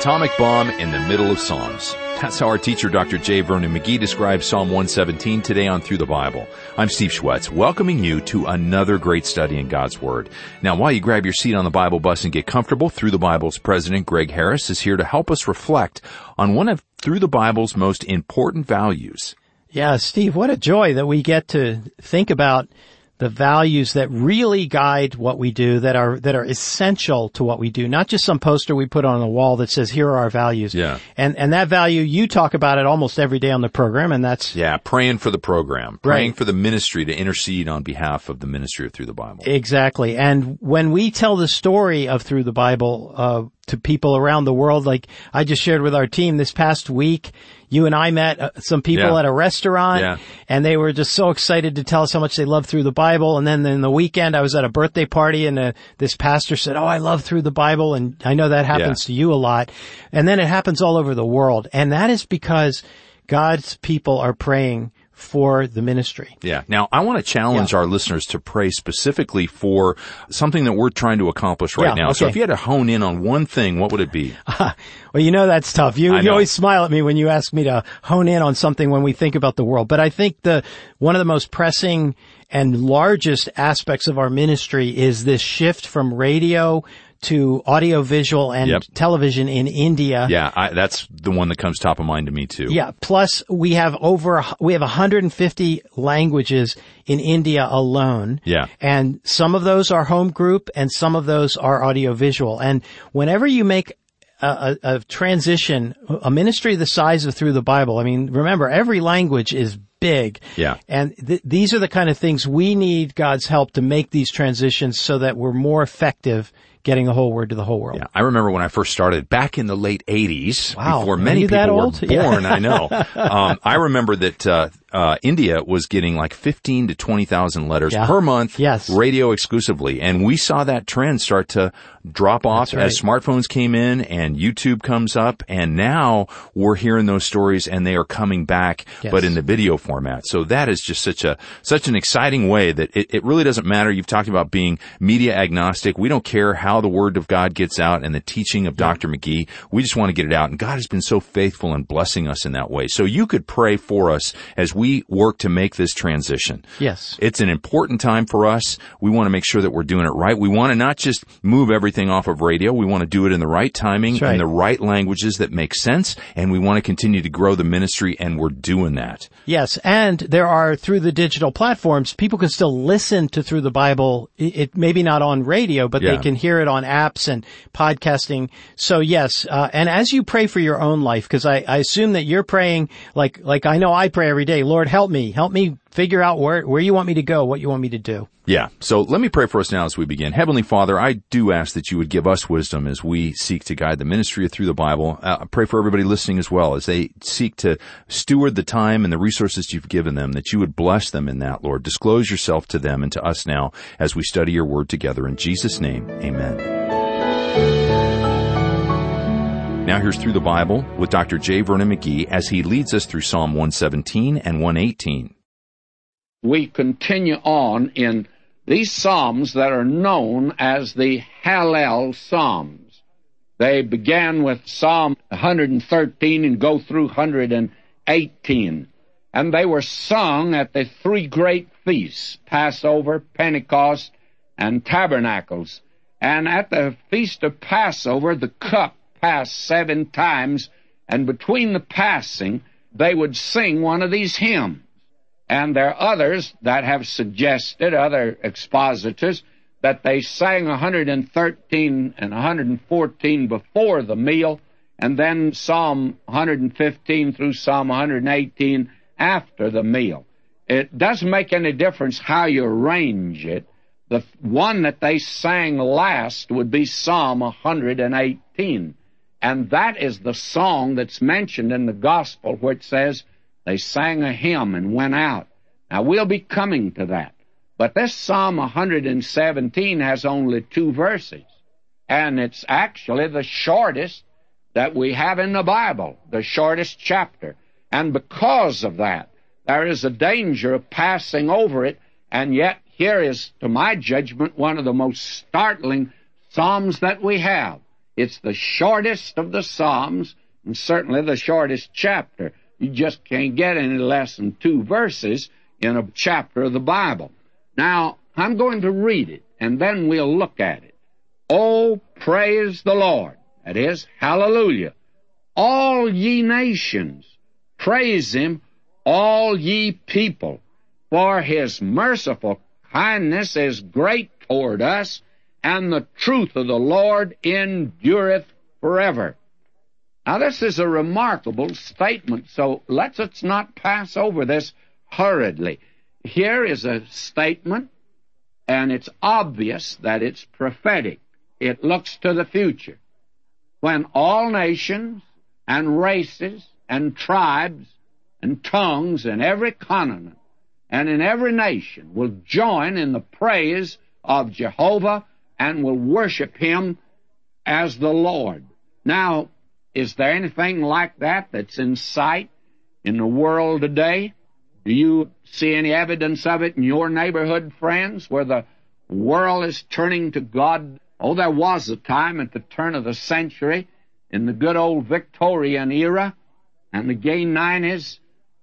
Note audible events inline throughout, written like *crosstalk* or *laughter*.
Atomic bomb in the middle of Psalms. That's how our teacher, Dr. J. Vernon McGee, describes Psalm 117 today on Through the Bible. I'm Steve Schwetz, welcoming you to another great study in God's Word. Now, while you grab your seat on the Bible bus and get comfortable, Through the Bible's President Greg Harris is here to help us reflect on one of Through the Bible's most important values. Yeah, Steve, what a joy that we get to think about the values that really guide what we do that are that are essential to what we do not just some poster we put on the wall that says here are our values yeah and and that value you talk about it almost every day on the program and that's yeah praying for the program praying right. for the ministry to intercede on behalf of the ministry of through the bible exactly and when we tell the story of through the bible uh, to people around the world. Like I just shared with our team this past week, you and I met uh, some people yeah. at a restaurant yeah. and they were just so excited to tell us how much they love through the Bible. And then in the weekend I was at a birthday party and uh, this pastor said, Oh, I love through the Bible. And I know that happens yeah. to you a lot. And then it happens all over the world. And that is because God's people are praying for the ministry. Yeah. Now, I want to challenge yeah. our listeners to pray specifically for something that we're trying to accomplish right yeah, now. Okay. So if you had to hone in on one thing, what would it be? *laughs* well, you know that's tough. You, you always smile at me when you ask me to hone in on something when we think about the world. But I think the, one of the most pressing and largest aspects of our ministry is this shift from radio to audiovisual and yep. television in India. Yeah, I, that's the one that comes top of mind to me too. Yeah. Plus, we have over we have 150 languages in India alone. Yeah. And some of those are home group, and some of those are audiovisual. And whenever you make a, a, a transition, a ministry the size of Through the Bible. I mean, remember, every language is big. Yeah. And th- these are the kind of things we need God's help to make these transitions so that we're more effective getting the whole word to the whole world. Yeah, I remember when I first started back in the late '80s, wow. before many people were *laughs* born. Yeah. I know. Um, I remember that uh, uh, India was getting like 15 to 20,000 letters yeah. per month, yes. radio exclusively, and we saw that trend start to drop off right. as smartphones came in and YouTube comes up, and now we're hearing those stories and they are coming back, yes. but in the video format. So that is just such a such an exciting way that it, it really doesn't matter. You've talked about being media agnostic. We don't care how the Word of God gets out and the teaching of Dr. McGee. We just want to get it out, and God has been so faithful in blessing us in that way. So you could pray for us as we work to make this transition. Yes. It's an important time for us. We want to make sure that we're doing it right. We want to not just move everything off of radio. We want to do it in the right timing, right. in the right languages that make sense, and we want to continue to grow the ministry, and we're doing that. Yes, and there are, through the digital platforms, people can still listen to Through the Bible. It, maybe not on radio, but yeah. they can hear it on apps and podcasting. So yes, uh, and as you pray for your own life, because I, I assume that you're praying like, like I know I pray every day, Lord, help me, help me figure out where, where you want me to go, what you want me to do. Yeah. So let me pray for us now as we begin. Heavenly Father, I do ask that you would give us wisdom as we seek to guide the ministry through the Bible. Uh, I pray for everybody listening as well as they seek to steward the time and the resources you've given them, that you would bless them in that, Lord. Disclose yourself to them and to us now as we study your word together. In Jesus' name, amen. Now here's Through the Bible with Dr. J. Vernon McGee as he leads us through Psalm 117 and 118 we continue on in these Psalms that are known as the Hallel Psalms. They began with Psalm 113 and go through 118. And they were sung at the three great feasts, Passover, Pentecost, and Tabernacles. And at the Feast of Passover, the cup passed seven times, and between the passing, they would sing one of these hymns. And there are others that have suggested, other expositors, that they sang 113 and 114 before the meal, and then Psalm 115 through Psalm 118 after the meal. It doesn't make any difference how you arrange it. The one that they sang last would be Psalm 118. And that is the song that's mentioned in the Gospel it says, they sang a hymn and went out. Now we'll be coming to that. But this Psalm 117 has only two verses. And it's actually the shortest that we have in the Bible, the shortest chapter. And because of that, there is a danger of passing over it, and yet here is, to my judgment, one of the most startling Psalms that we have. It's the shortest of the Psalms, and certainly the shortest chapter. You just can't get any less than two verses in a chapter of the Bible. Now, I'm going to read it, and then we'll look at it. Oh, praise the Lord. That is, hallelujah. All ye nations, praise him, all ye people, for his merciful kindness is great toward us, and the truth of the Lord endureth forever. Now, this is a remarkable statement, so let's, not pass over this hurriedly. Here is a statement, and it's obvious that it's prophetic. It looks to the future. When all nations and races and tribes and tongues in every continent and in every nation will join in the praise of Jehovah and will worship Him as the Lord. Now, is there anything like that that's in sight in the world today? Do you see any evidence of it in your neighborhood, friends, where the world is turning to God? Oh, there was a time at the turn of the century in the good old Victorian era and the gay nineties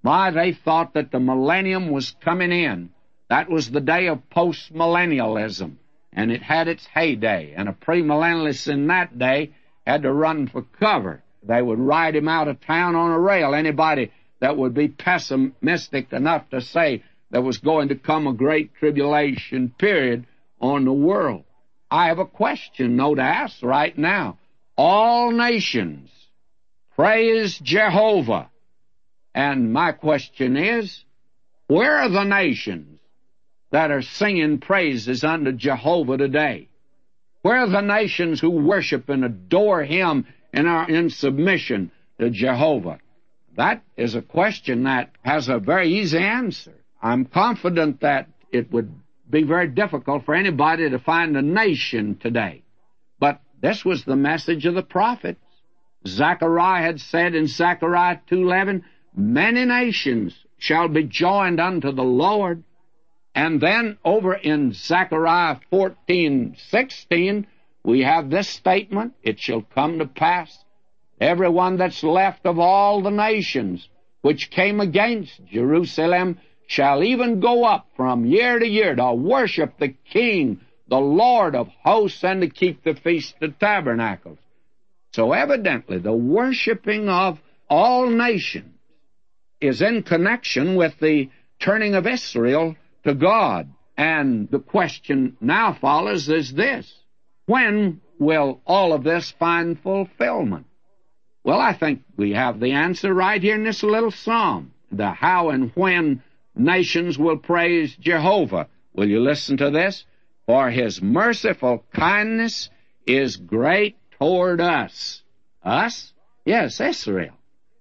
why, they thought that the millennium was coming in. That was the day of postmillennialism, and it had its heyday. And a premillennialist in that day had to run for cover. They would ride him out of town on a rail. Anybody that would be pessimistic enough to say there was going to come a great tribulation period on the world. I have a question, no, to ask right now. All nations praise Jehovah. And my question is, where are the nations that are singing praises unto Jehovah today? Where are the nations who worship and adore Him and are in submission to Jehovah? That is a question that has a very easy answer. I'm confident that it would be very difficult for anybody to find a nation today. But this was the message of the prophets. Zechariah had said in Zechariah 2.11, many nations shall be joined unto the Lord. And then over in Zechariah 14, 16, we have this statement, It shall come to pass, everyone that's left of all the nations which came against Jerusalem shall even go up from year to year to worship the King, the Lord of hosts, and to keep the Feast of Tabernacles. So evidently the worshiping of all nations is in connection with the turning of Israel to God. And the question now follows is this. When will all of this find fulfillment? Well, I think we have the answer right here in this little psalm. The how and when nations will praise Jehovah. Will you listen to this? For his merciful kindness is great toward us. Us? Yes, Israel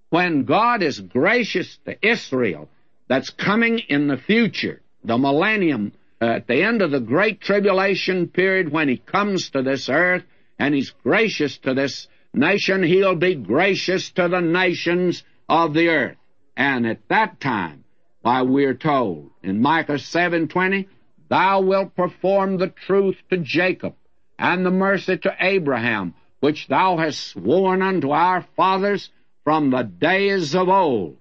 when God is gracious to Israel, that's coming in the future, the millennium, uh, at the end of the great tribulation period when He comes to this earth and He's gracious to this nation, He'll be gracious to the nations of the earth. And at that time, why we're told in Micah 7:20, Thou wilt perform the truth to Jacob and the mercy to Abraham, which thou hast sworn unto our fathers from the days of old.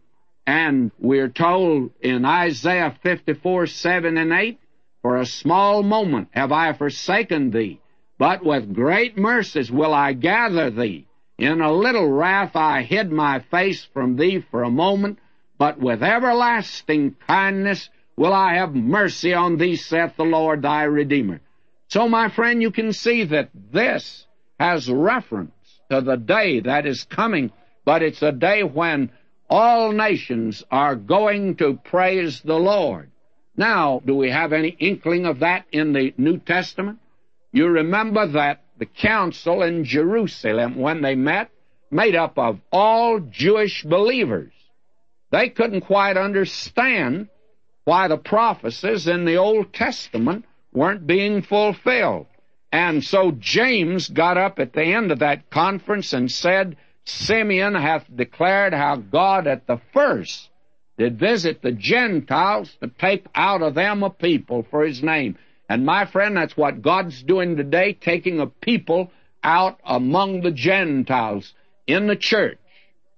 And we're told in Isaiah 54, 7 and 8, For a small moment have I forsaken thee, but with great mercies will I gather thee. In a little wrath I hid my face from thee for a moment, but with everlasting kindness will I have mercy on thee, saith the Lord thy Redeemer. So, my friend, you can see that this has reference to the day that is coming but it's a day when all nations are going to praise the Lord. Now, do we have any inkling of that in the New Testament? You remember that the council in Jerusalem, when they met, made up of all Jewish believers. They couldn't quite understand why the prophecies in the Old Testament weren't being fulfilled. And so James got up at the end of that conference and said, Simeon hath declared how God at the first did visit the Gentiles to take out of them a people for his name. And my friend, that's what God's doing today, taking a people out among the Gentiles in the church.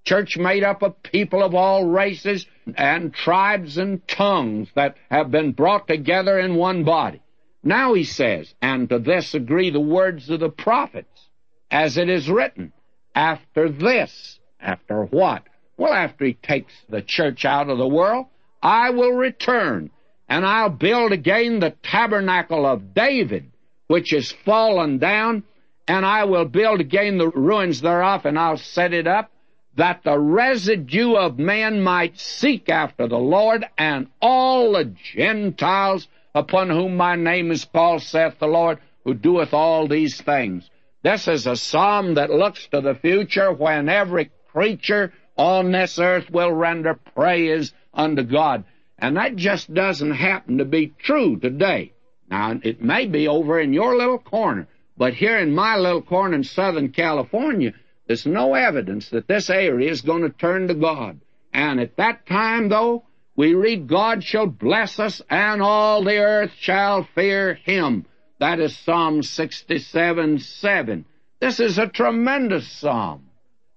Church made up of people of all races and tribes and tongues that have been brought together in one body. Now he says, and to this agree the words of the prophets, as it is written, after this, after what? Well, after he takes the church out of the world, I will return, and I'll build again the tabernacle of David, which is fallen down, and I will build again the ruins thereof, and I'll set it up, that the residue of men might seek after the Lord, and all the Gentiles upon whom my name is called, saith the Lord, who doeth all these things. This is a psalm that looks to the future when every creature on this earth will render praise unto God. And that just doesn't happen to be true today. Now, it may be over in your little corner, but here in my little corner in Southern California, there's no evidence that this area is going to turn to God. And at that time, though, we read, God shall bless us, and all the earth shall fear him. That is Psalm 67 7. This is a tremendous psalm.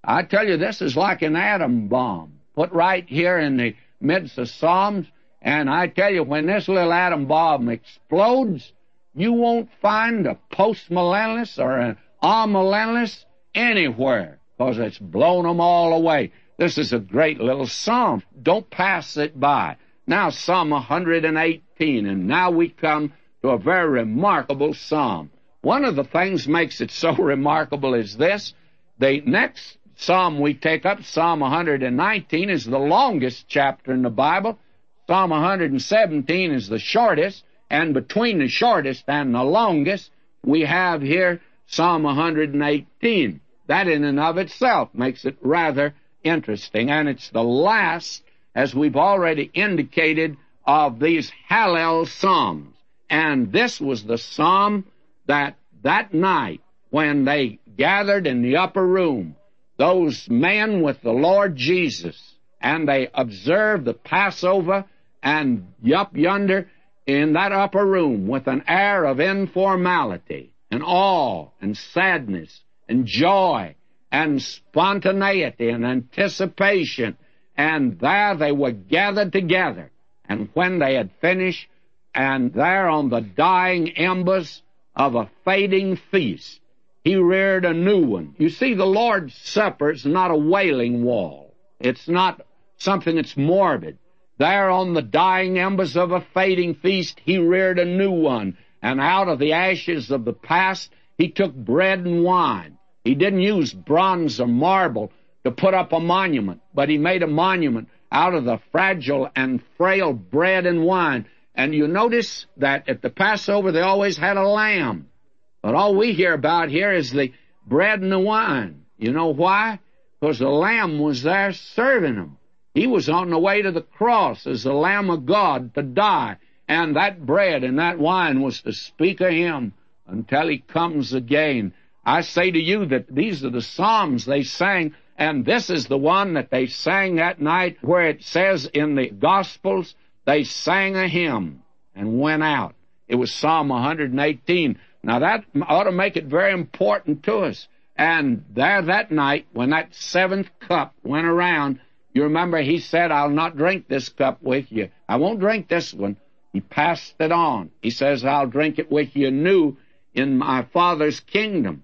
I tell you, this is like an atom bomb put right here in the midst of Psalms. And I tell you, when this little atom bomb explodes, you won't find a postmillennialist or an amillennialist anywhere because it's blown them all away. This is a great little psalm. Don't pass it by. Now, Psalm 118, and now we come to a very remarkable psalm. One of the things makes it so *laughs* remarkable is this. The next psalm we take up, Psalm 119, is the longest chapter in the Bible. Psalm 117 is the shortest, and between the shortest and the longest, we have here Psalm 118. That in and of itself makes it rather interesting, and it's the last, as we've already indicated, of these Hallel Psalms. And this was the Psalm that that night, when they gathered in the upper room, those men with the Lord Jesus, and they observed the Passover, and up yonder in that upper room with an air of informality and awe and sadness and joy and spontaneity and anticipation. And there they were gathered together. And when they had finished, and there on the dying embers of a fading feast, he reared a new one. You see, the Lord's Supper is not a wailing wall. It's not something that's morbid. There on the dying embers of a fading feast, he reared a new one. And out of the ashes of the past, he took bread and wine. He didn't use bronze or marble to put up a monument, but he made a monument out of the fragile and frail bread and wine. And you notice that at the Passover they always had a lamb. But all we hear about here is the bread and the wine. You know why? Because the lamb was there serving them. He was on the way to the cross as the Lamb of God to die. And that bread and that wine was to speak of him until he comes again. I say to you that these are the Psalms they sang, and this is the one that they sang that night where it says in the Gospels, they sang a hymn and went out. It was Psalm 118. Now that ought to make it very important to us. And there that night, when that seventh cup went around, you remember he said, I'll not drink this cup with you. I won't drink this one. He passed it on. He says, I'll drink it with you new in my Father's kingdom.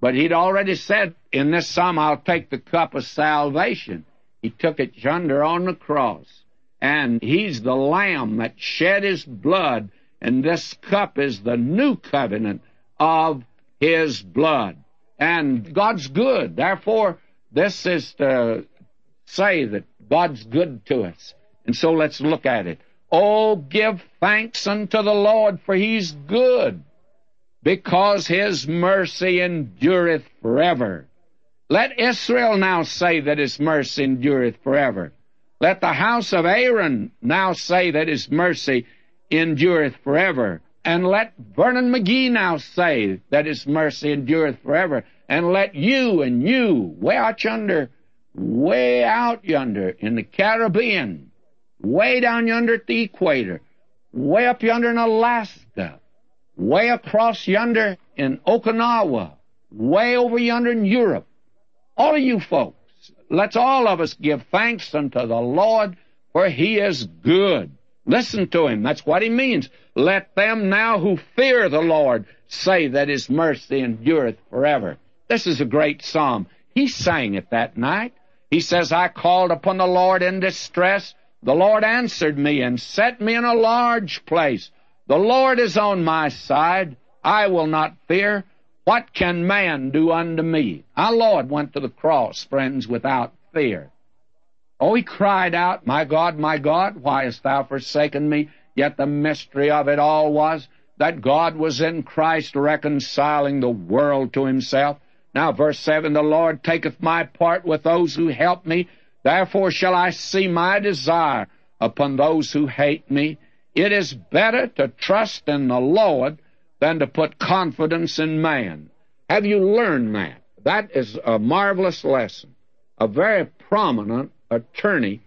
But he'd already said in this psalm, I'll take the cup of salvation. He took it yonder on the cross. And he's the lamb that shed his blood, and this cup is the new covenant of his blood. And God's good. Therefore, this is to say that God's good to us. And so let's look at it. Oh, give thanks unto the Lord, for he's good because his mercy endureth forever. Let Israel now say that his mercy endureth forever. Let the house of Aaron now say that his mercy endureth forever. And let Vernon McGee now say that his mercy endureth forever. And let you and you, way out yonder, way out yonder in the Caribbean, way down yonder at the equator, way up yonder in Alaska, way across yonder in Okinawa, way over yonder in Europe. All of you folks, let's all of us give thanks unto the Lord, for he is good. Listen to him. That's what he means. Let them now who fear the Lord say that his mercy endureth forever. This is a great psalm. He sang it that night. He says, I called upon the Lord in distress. The Lord answered me and set me in a large place. The Lord is on my side. I will not fear. What can man do unto me? Our Lord went to the cross, friends, without fear. Oh, he cried out, My God, my God, why hast thou forsaken me? Yet the mystery of it all was that God was in Christ reconciling the world to himself. Now, verse 7 The Lord taketh my part with those who help me. Therefore shall I see my desire upon those who hate me. It is better to trust in the Lord than to put confidence in man. Have you learned that? That is a marvelous lesson. A very prominent attorney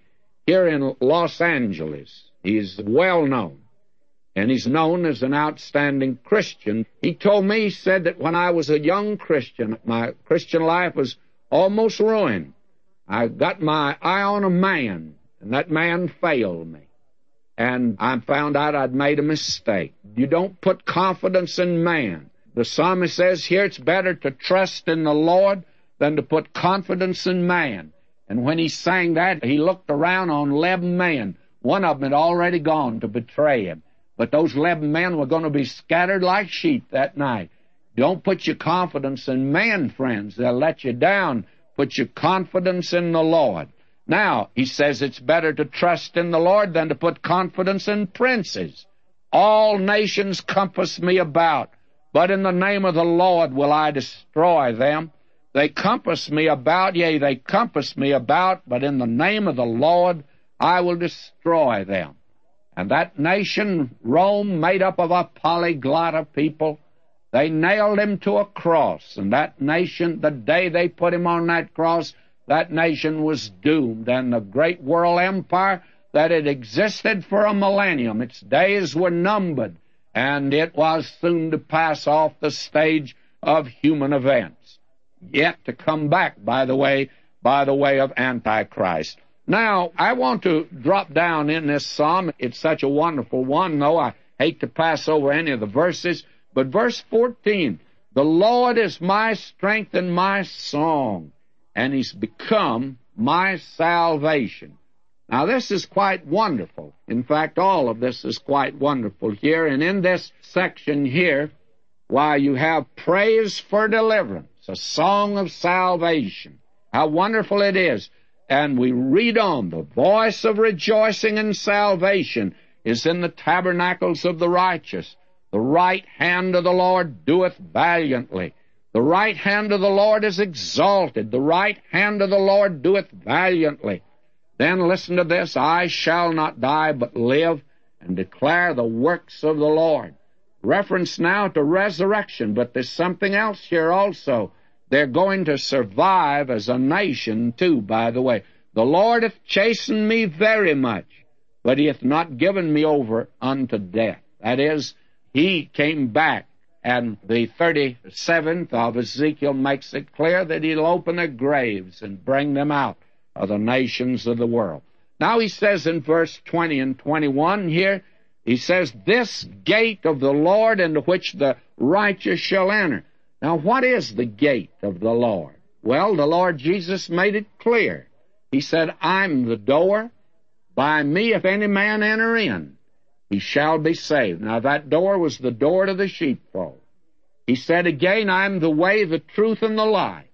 here in Los Angeles. He's well known, and he's known as an outstanding Christian. He told me, he said that when I was a young Christian, my Christian life was almost ruined. I got my eye on a man, and that man failed me. And I found out I'd made a mistake. You don't put confidence in man. The psalmist says here it's better to trust in the Lord than to put confidence in man. And when he sang that, he looked around on eleven men. One of them had already gone to betray him. But those eleven men were going to be scattered like sheep that night. Don't put your confidence in man, friends. They'll let you down. Put your confidence in the Lord. Now, he says it's better to trust in the Lord than to put confidence in princes. All nations compass me about, but in the name of the Lord will I destroy them. They compass me about, yea, they compass me about, but in the name of the Lord I will destroy them. And that nation, Rome, made up of a polyglot of people, they nailed him to a cross. And that nation, the day they put him on that cross, that nation was doomed. And the great world empire that had existed for a millennium, its days were numbered, and it was soon to pass off the stage of human events yet to come back, by the way, by the way of Antichrist. Now, I want to drop down in this psalm. It's such a wonderful one, though I hate to pass over any of the verses. But verse 14, the Lord is my strength and my song, and He's become my salvation. Now, this is quite wonderful. In fact, all of this is quite wonderful here. And in this section here, why, you have praise for deliverance a song of salvation. How wonderful it is. And we read on, the voice of rejoicing and salvation is in the tabernacles of the righteous. The right hand of the Lord doeth valiantly. The right hand of the Lord is exalted. The right hand of the Lord doeth valiantly. Then listen to this, I shall not die but live and declare the works of the Lord. Reference now to resurrection, but there's something else here also. They're going to survive as a nation, too, by the way. The Lord hath chastened me very much, but he hath not given me over unto death. That is, he came back, and the 37th of Ezekiel makes it clear that he'll open the graves and bring them out of the nations of the world. Now he says in verse 20 and 21 here, he says, This gate of the Lord into which the righteous shall enter. Now, what is the gate of the Lord? Well, the Lord Jesus made it clear. He said, I'm the door. By me, if any man enter in, he shall be saved. Now, that door was the door to the sheepfold. He said again, I'm the way, the truth, and the life.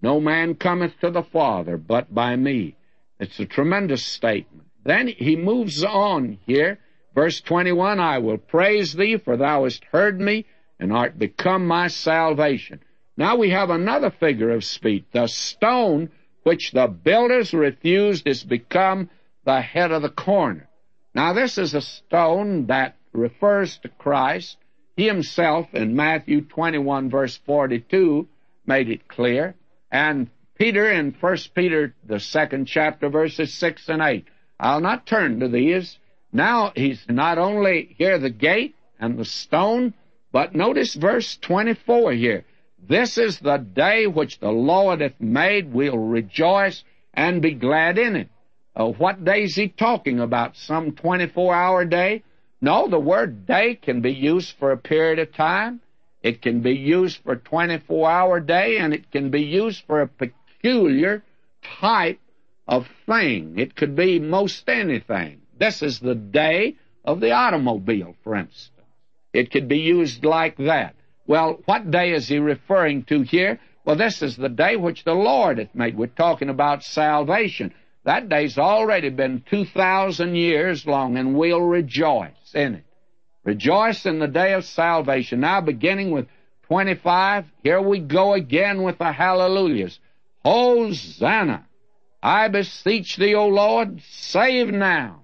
No man cometh to the Father but by me. It's a tremendous statement. Then he moves on here. Verse 21, I will praise thee, for thou hast heard me and art become my salvation. Now we have another figure of speech. The stone which the builders refused is become the head of the corner. Now this is a stone that refers to Christ. He himself in Matthew 21 verse 42 made it clear. And Peter in 1 Peter, the second chapter, verses 6 and 8. I'll not turn to these. Now he's not only here the gate and the stone, but notice verse 24 here. This is the day which the Lord hath made. We'll rejoice and be glad in it. Uh, what day is he talking about? Some 24 hour day? No, the word day can be used for a period of time. It can be used for a 24 hour day and it can be used for a peculiar type of thing. It could be most anything. This is the day of the automobile, for instance. It could be used like that. Well, what day is he referring to here? Well, this is the day which the Lord hath made. We're talking about salvation. That day's already been 2,000 years long, and we'll rejoice in it. Rejoice in the day of salvation. Now, beginning with 25, here we go again with the hallelujahs. Hosanna! I beseech thee, O Lord, save now.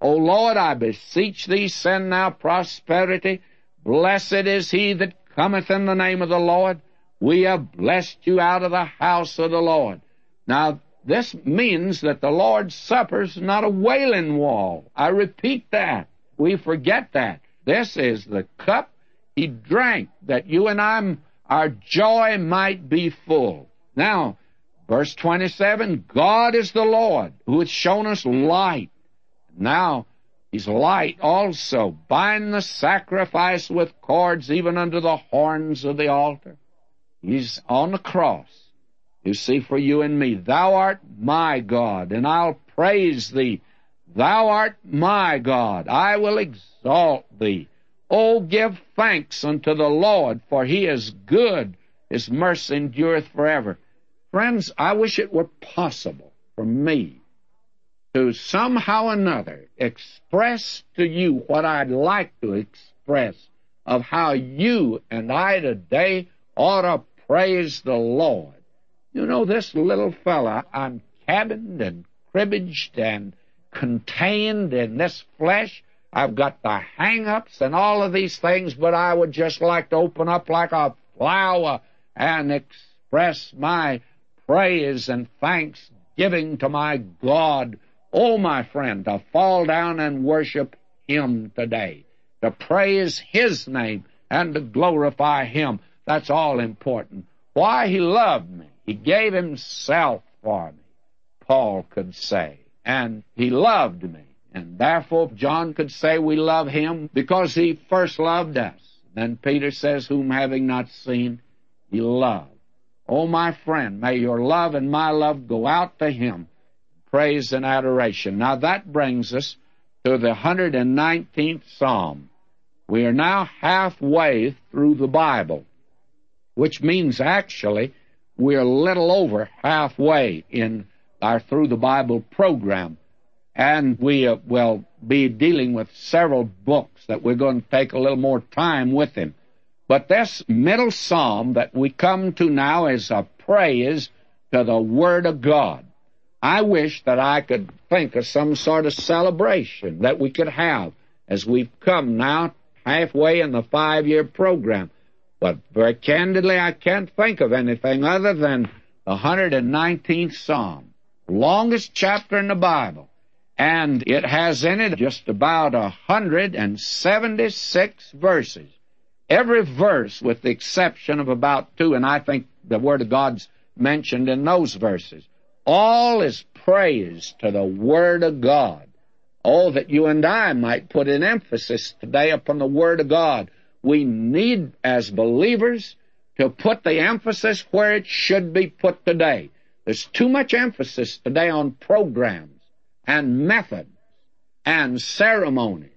O Lord, I beseech thee, send now prosperity. Blessed is he that cometh in the name of the Lord. We have blessed you out of the house of the Lord. Now, this means that the Lord's Supper's not a wailing wall. I repeat that. We forget that. This is the cup he drank that you and I, our joy might be full. Now, verse 27, God is the Lord who hath shown us light. Now, He's light also. Bind the sacrifice with cords even under the horns of the altar. He's on the cross. You see, for you and me, Thou art my God, and I'll praise Thee. Thou art my God. I will exalt Thee. Oh, give thanks unto the Lord, for He is good. His mercy endureth forever. Friends, I wish it were possible for me to somehow or another express to you what I'd like to express of how you and I today ought to praise the Lord. You know, this little fella, I'm cabined and cribbaged and contained in this flesh. I've got the hang-ups and all of these things, but I would just like to open up like a flower and express my praise and thanksgiving to my God Oh, my friend, to fall down and worship Him today, to praise His name and to glorify Him. That's all important. Why He loved me. He gave Himself for me, Paul could say. And He loved me. And therefore, if John could say we love Him because He first loved us. Then Peter says, whom having not seen, He loved. Oh, my friend, may your love and my love go out to Him praise and adoration. Now that brings us to the 119th Psalm. We are now halfway through the Bible, which means actually we're a little over halfway in our Through the Bible program. And we uh, will be dealing with several books that we're going to take a little more time with him. But this middle psalm that we come to now is a praise to the Word of God. I wish that I could think of some sort of celebration that we could have as we've come now halfway in the five year program. But very candidly, I can't think of anything other than the 119th Psalm, longest chapter in the Bible. And it has in it just about 176 verses. Every verse, with the exception of about two, and I think the Word of God's mentioned in those verses. All is praise to the Word of God. Oh, that you and I might put an emphasis today upon the Word of God. We need, as believers, to put the emphasis where it should be put today. There's too much emphasis today on programs and methods and ceremonies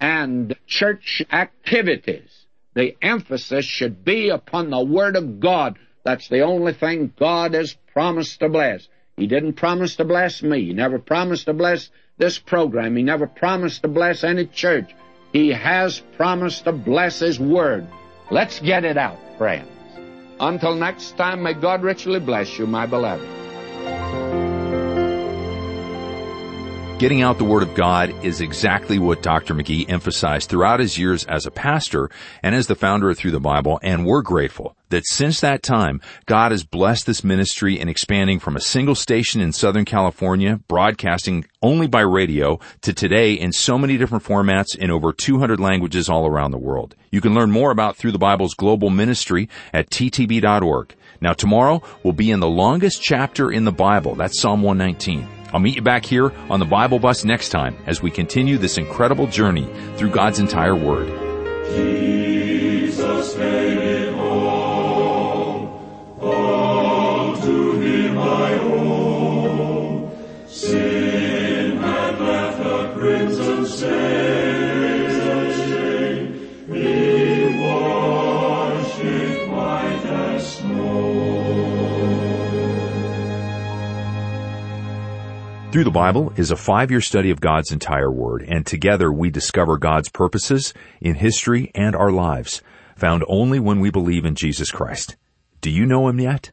and church activities. The emphasis should be upon the Word of God. That's the only thing God has promised to bless. He didn't promise to bless me. He never promised to bless this program. He never promised to bless any church. He has promised to bless His Word. Let's get it out, friends. Until next time, may God richly bless you, my beloved. Getting out the Word of God is exactly what Dr. McGee emphasized throughout his years as a pastor and as the founder of Through the Bible, and we're grateful that since that time, God has blessed this ministry in expanding from a single station in Southern California, broadcasting only by radio, to today in so many different formats in over 200 languages all around the world. You can learn more about Through the Bible's global ministry at ttb.org. Now tomorrow will be in the longest chapter in the Bible. That's Psalm 119. I'll meet you back here on the Bible Bus next time as we continue this incredible journey through God's entire Word. Jesus made it all, to him I owe. Sin had left a crimson stain. Through the Bible is a five-year study of God's entire Word, and together we discover God's purposes in history and our lives, found only when we believe in Jesus Christ. Do you know Him yet?